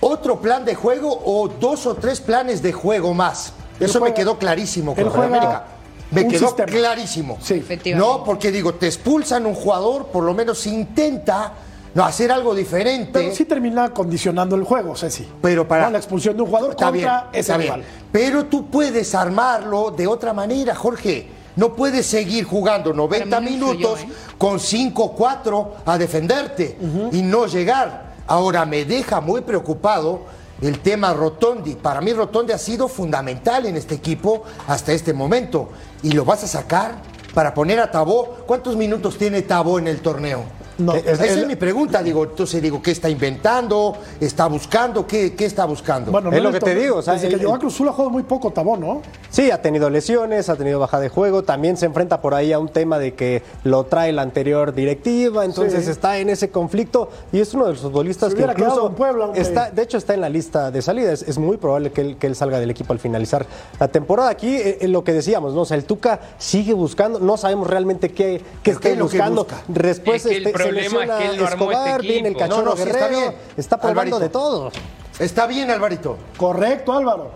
otro plan de juego o dos o tres planes de juego más. Eso me quedó clarísimo con América. Me quedó sistema. clarísimo. Sí. Efectivamente. No, porque digo, te expulsan un jugador, por lo menos intenta no hacer algo diferente. Pero sí termina condicionando el juego, Ceci. Pero para No, la expulsión de un jugador Está contra bien, ese está bien. Pero tú puedes armarlo de otra manera, Jorge. No puedes seguir jugando 90 Para mí no minutos influyó, ¿eh? con 5-4 a defenderte y no llegar. Ahora me deja muy preocupado el tema Rotondi. Para mí Rotondi ha sido fundamental en este equipo hasta este momento. ¿Y lo vas a sacar para poner a Tabó? ¿Cuántos minutos tiene Tabó en el torneo? No. Eh, es- Esa es, es- mi pregunta, digo, entonces digo, ¿qué está inventando? ¿Está buscando? ¿Qué, qué está buscando? Bueno, Es no lo en que te digo, o sea, Desde el- que llegó a el- Cruz Azul ha jugado muy poco Tabón, ¿no? Sí, ha tenido lesiones, ha tenido baja de juego, también se enfrenta por ahí a un tema de que lo trae la anterior directiva, entonces Sí. está en ese conflicto y es uno de los futbolistas Se que incluso en Puebla, está, de hecho está en la lista de salida, es, es muy probable que él, que él salga del equipo al finalizar la temporada. Aquí eh, eh, lo que decíamos, ¿no? O sea, el Tuca sigue buscando, no sabemos realmente qué, qué ¿Qué esté es lo que buscando. busca? Después Es este, se problema es que él no armó este Escobar, viene el equipo. cachorro No, no, sí está Guerrero, bien. está probando Alvarito. de todo. Está bien, Alvarito. Correcto, Álvaro.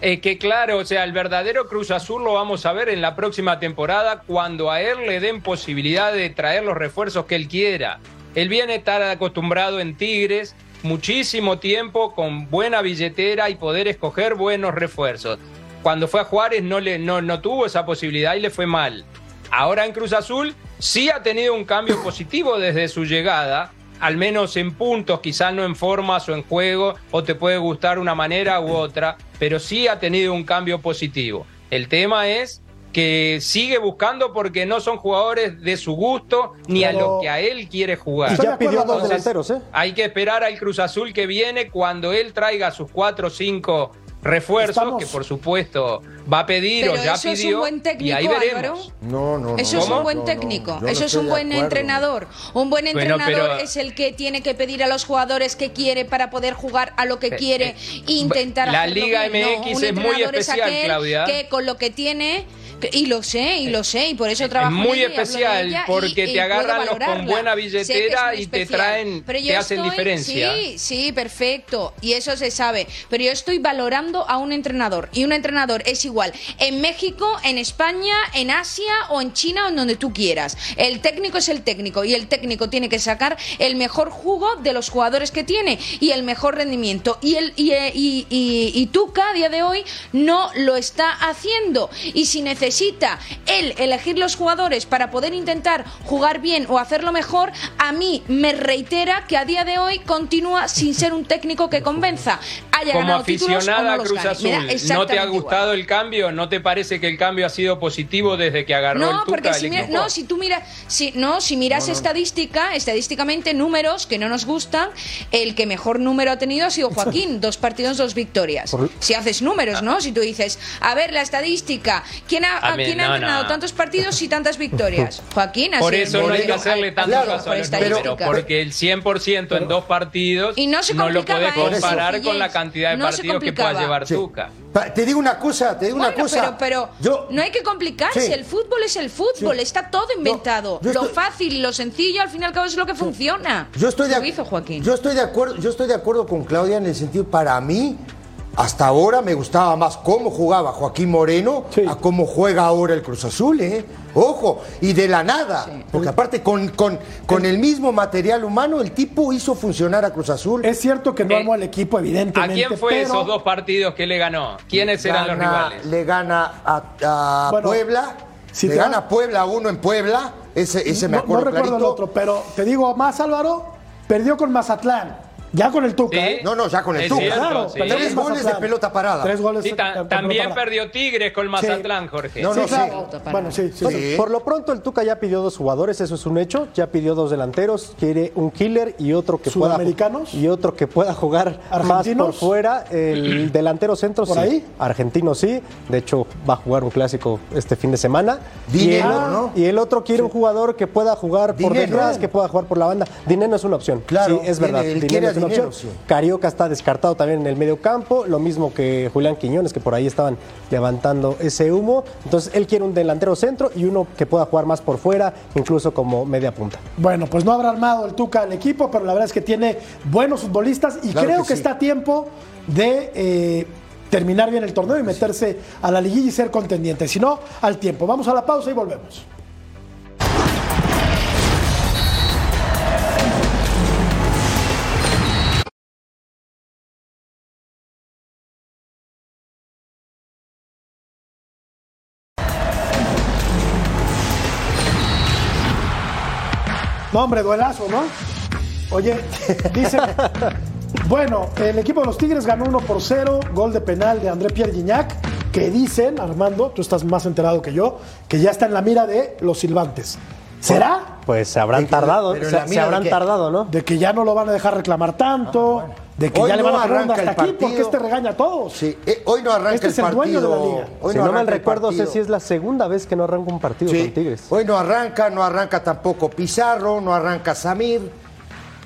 Eh, que claro, o sea, el verdadero Cruz Azul lo vamos a ver en la próxima temporada cuando a él le den posibilidad de traer los refuerzos que él quiera. Él viene a estar acostumbrado en Tigres muchísimo tiempo con buena billetera y poder escoger buenos refuerzos. Cuando fue a Juárez no, le, no, no tuvo esa posibilidad y le fue mal. Ahora en Cruz Azul sí ha tenido un cambio positivo desde su llegada, al menos en puntos, quizás no en formas o en juego, o te puede gustar una manera u otra, pero sí ha tenido un cambio positivo. El tema es que sigue buscando porque no son jugadores de su gusto ni a lo que a él quiere jugar. Ya pidió dos delanteros, ¿eh? Hay que esperar al Cruz Azul que viene cuando él traiga sus cuatro o cinco refuerzos, Estamos- que por supuesto va a pedir Pero o ya eso es un pidió, buen técnico, y ahí Álvaro. veremos. No, no, no. Eso es ¿Cómo? un buen No, no, técnico, eso es un buen entrenador. Un buen Bueno, entrenador pero- es el que tiene que pedir a los jugadores que quiere para poder jugar a lo que quiere eh, e intentar la Liga MX un es muy entrenador especial, aquel Claudia. Que con lo que tiene y lo sé, y lo sé, y por eso Es trabajo en muy ella especial ella porque y- te agarran los con buena es billetera y te traen, Pero te hacen estoy- diferencia. Sí, sí, perfecto. Y eso se sabe. Pero yo estoy valorando a un entrenador. Y un entrenador es igual en México, en España, en Asia o en China o en donde tú quieras. El técnico es el técnico. Y el técnico tiene que sacar el mejor jugo de los jugadores que tiene y el mejor rendimiento. Y, el, y, eh, y, y- y Tuca a día de hoy no lo está haciendo. Y si necesita él elegir los jugadores para poder intentar jugar bien o hacerlo mejor, a mí me reitera que a día de hoy continúa sin ser un técnico que convenza. Haya Como ganado títulos o aficionada no a Cruz gane. Azul, ¿no te ha igual. gustado el cambio? ¿No te parece que el cambio ha sido positivo desde que agarró el No, Tuca porque el si, mira- no, si tú miras, si, no, si miras estadística, estadísticamente números que no nos gustan, el que mejor número ha tenido ha sido Joaquín, dos partidos, dos victorias. Por- Si haces números, ¿no? Si tú dices, a ver, la estadística, ¿quién ha, A mí, ¿quién ha no, entrenado no. tantos partidos y tantas victorias? Joaquín ha Por sido eso el no hay que número- hacerle tanto Claro, caso a los números, estadística. porque el 100% en dos partidos Y no se lo complicaba, podés ¿eh? comparar Eso, con la Guillén. Cantidad de No se partidos que pueda complicaba. llevar Sí. Tuca. Pa- Te digo una cosa, te digo una cosa. pero, pero Yo- no hay que complicarse. Sí. El fútbol es el fútbol. Sí. Está todo inventado. lo fácil y lo sencillo, al fin y al cabo, es lo que funciona. Yo estoy de hizo Joaquín. Yo estoy de acuerdo, yo estoy de acuerdo con Claudia en el sentido para mí hasta ahora me gustaba más cómo jugaba Joaquín Moreno Sí. a cómo juega ahora el Cruz Azul, ¿eh? Ojo, y de la nada, porque aparte con, con, con el mismo material humano el tipo hizo funcionar a Cruz Azul. Es cierto que no Eh, armó el equipo, ¿A evidentemente. quién fue pero- esos dos partidos que le ganó? ¿Quiénes eran los rivales? Le gana a, a Bueno, Puebla, si le te gana a Puebla a uno en Puebla, ese, ese me no, no acuerdo recuerdo clarito. el otro, pero te digo más, Álvaro, perdió con Mazatlán. Ya con el Tuca, Sí. ¿eh? No, no, ya con el Es Tuca. cierto, Claro, sí. Tres goles de pelota parada. Tres goles Sí, de- ta- también parada. perdió Tigres con Mazatlán, Jorge. No, Sí, no, claro. sí. Bueno, sí, sí. Bueno, sí. Por lo pronto el Tuca ya pidió dos jugadores, eso es un hecho. Ya pidió dos delanteros, quiere un killer y otro que pueda ¿Sudamericanos? y otro que pueda jugar más por fuera. El delantero centro ¿Por sí. ahí? Argentino sí. De hecho va a jugar un clásico este fin de semana. Dinero, y, el, ¿no? y el otro quiere un jugador que pueda jugar por detrás, que pueda jugar por la banda. Dinero es una opción. Claro, sí, es verdad. Dinero una opción. Carioca está descartado también en el medio campo, lo mismo que Julián Quiñones, que por ahí estaban levantando ese humo. Entonces él quiere un delantero centro y uno que pueda jugar más por fuera, incluso como media punta. Bueno, pues no habrá armado el Tuca el equipo, pero la verdad es que tiene buenos futbolistas y Claro creo que está a tiempo de eh, terminar bien el torneo y meterse a la liguilla y ser contendiente. Si no, al tiempo. Vamos a la pausa y volvemos. No, hombre, duelazo, ¿no? Oye, dice. bueno, el equipo de los Tigres ganó 1 por 0, gol de penal de André Pierre Gignac, que dicen, Armando, tú estás más enterado que yo, que ya está en la mira de los silbantes. ¿Será? Pues se habrán que- tardado, se, habrán que- tardado, ¿no? De que ya no lo van a dejar reclamar tanto, de que Hoy ya le no van a poner arranca hasta el aquí porque este regaña a todos. Sí, eh, hoy no arranca Este el es el partido. dueño de la liga. Hoy si no, mal el recuerdo, sé si es la segunda vez que no arranca un partido Sí. con Tigres. Hoy no arranca, no arranca tampoco Pizarro, no arranca Samir,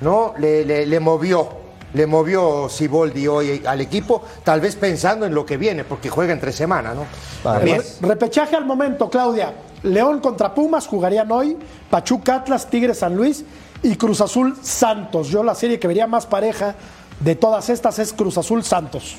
¿no? Le, le- le movió, le movió Siboldi hoy al equipo, tal vez pensando en lo que viene, porque juega entre semana, ¿no? Re- Repechaje al momento, Claudia. León contra Pumas jugarían hoy, Pachuca Atlas, Tigres San Luis y Cruz Azul Santos. Yo la serie que vería más pareja de todas estas es Cruz Azul Santos.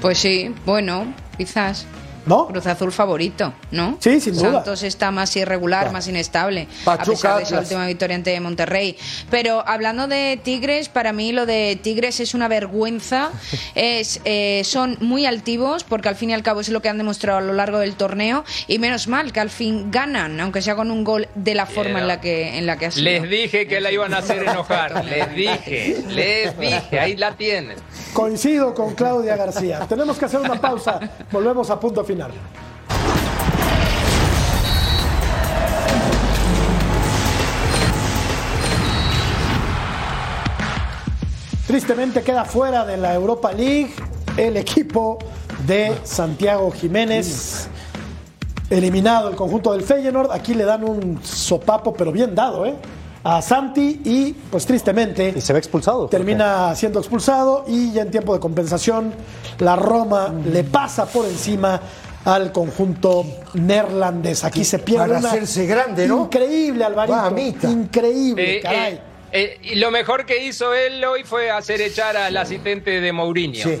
Pues sí, bueno, quizás. ¿No? Cruz Azul favorito, ¿no? Sí, sin duda. Santos está más irregular, más inestable, Pachuca, a pesar de Atlas. última victoria ante Monterrey. Pero hablando de Tigres, para mí lo de Tigres es una vergüenza. es eh, Son muy altivos, porque al fin y al cabo es lo que han demostrado a lo largo del torneo. Y menos mal que al fin ganan, aunque sea con un gol de la forma en la que, en la que ha sido. Les dije que la iban a hacer enojar. Les dije, les dije. Ahí la tienen. Coincido con Claudia García. Tenemos que hacer una pausa. Volvemos a punto final. Tristemente queda fuera de la Europa League el equipo de Santiago Jiménez. Eliminado el conjunto del Feyenoord. Aquí le dan un sopapo, pero bien dado, ¿eh? A Santi y, pues tristemente, Y se ve expulsado. termina siendo expulsado y ya en tiempo de compensación la Roma le pasa por encima al conjunto neerlandés. Aquí se pierde Para una hacerse grande, ¿no? Increíble, Alvarito. Mamita. Increíble, Eh, caray. eh, eh, y lo mejor que hizo él hoy fue hacer echar al asistente de Mourinho. Sí.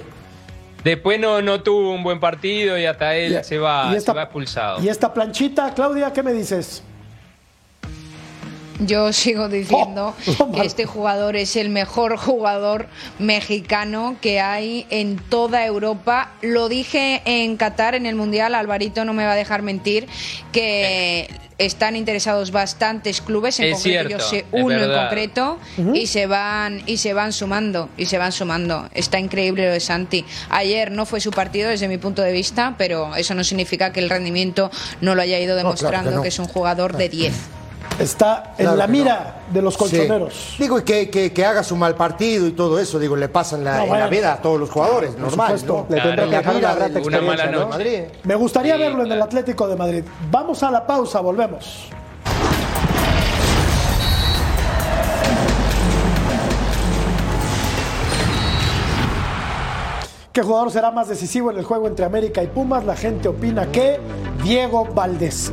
Después no, no tuvo un buen partido y hasta él Y- se, va, y esta- se va expulsado. Y esta planchita, Claudia, ¿qué me dices? Yo sigo diciendo Oh, que este jugador es el mejor jugador mexicano que hay en toda Europa. Lo dije en Qatar en el Mundial, Alvarito no me va a dejar mentir, que están interesados bastantes clubes, en Es concreto cierto, yo sé uno en concreto, y se van y se van sumando, y se van sumando. Está increíble lo de Santi. Ayer no fue su partido desde mi punto de vista, pero eso no significa que el rendimiento no lo haya ido claro que demostrando no. que es un jugador de 10. Está en Claro la mira de los colchoneros. Sí. Digo, y que, que, que haga su mal partido y todo eso, digo, le pasa en la, No, en la vida a todos los jugadores, normal. supuesto. ¿no? Le tendrá En que la dejar una Una mala. Madrid. Me gustaría Sí, verlo en el claro. Atlético de Madrid. Vamos a la pausa, volvemos. ¿Qué jugador será más decisivo en el juego entre América y Pumas? La gente opina que Diego Valdés.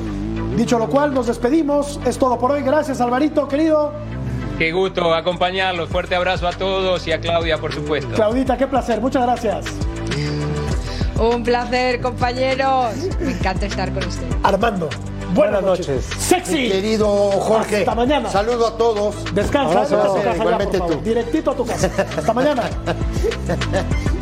Dicho lo cual, nos despedimos. Es todo por hoy. Gracias, Alvarito, querido. Qué gusto acompañarlos. Fuerte abrazo a todos y a Claudia, por supuesto. Claudita, qué placer. Muchas gracias. Un placer, compañeros. Me encanta estar con ustedes. Armando. Buenas, Buenas noches. noches. Sexy. Querido Jorge, Hasta mañana. saludo a todos. Descansa. Abrazo. vete a tu casa ya, Igualmente tú. Directito a tu casa. Hasta mañana.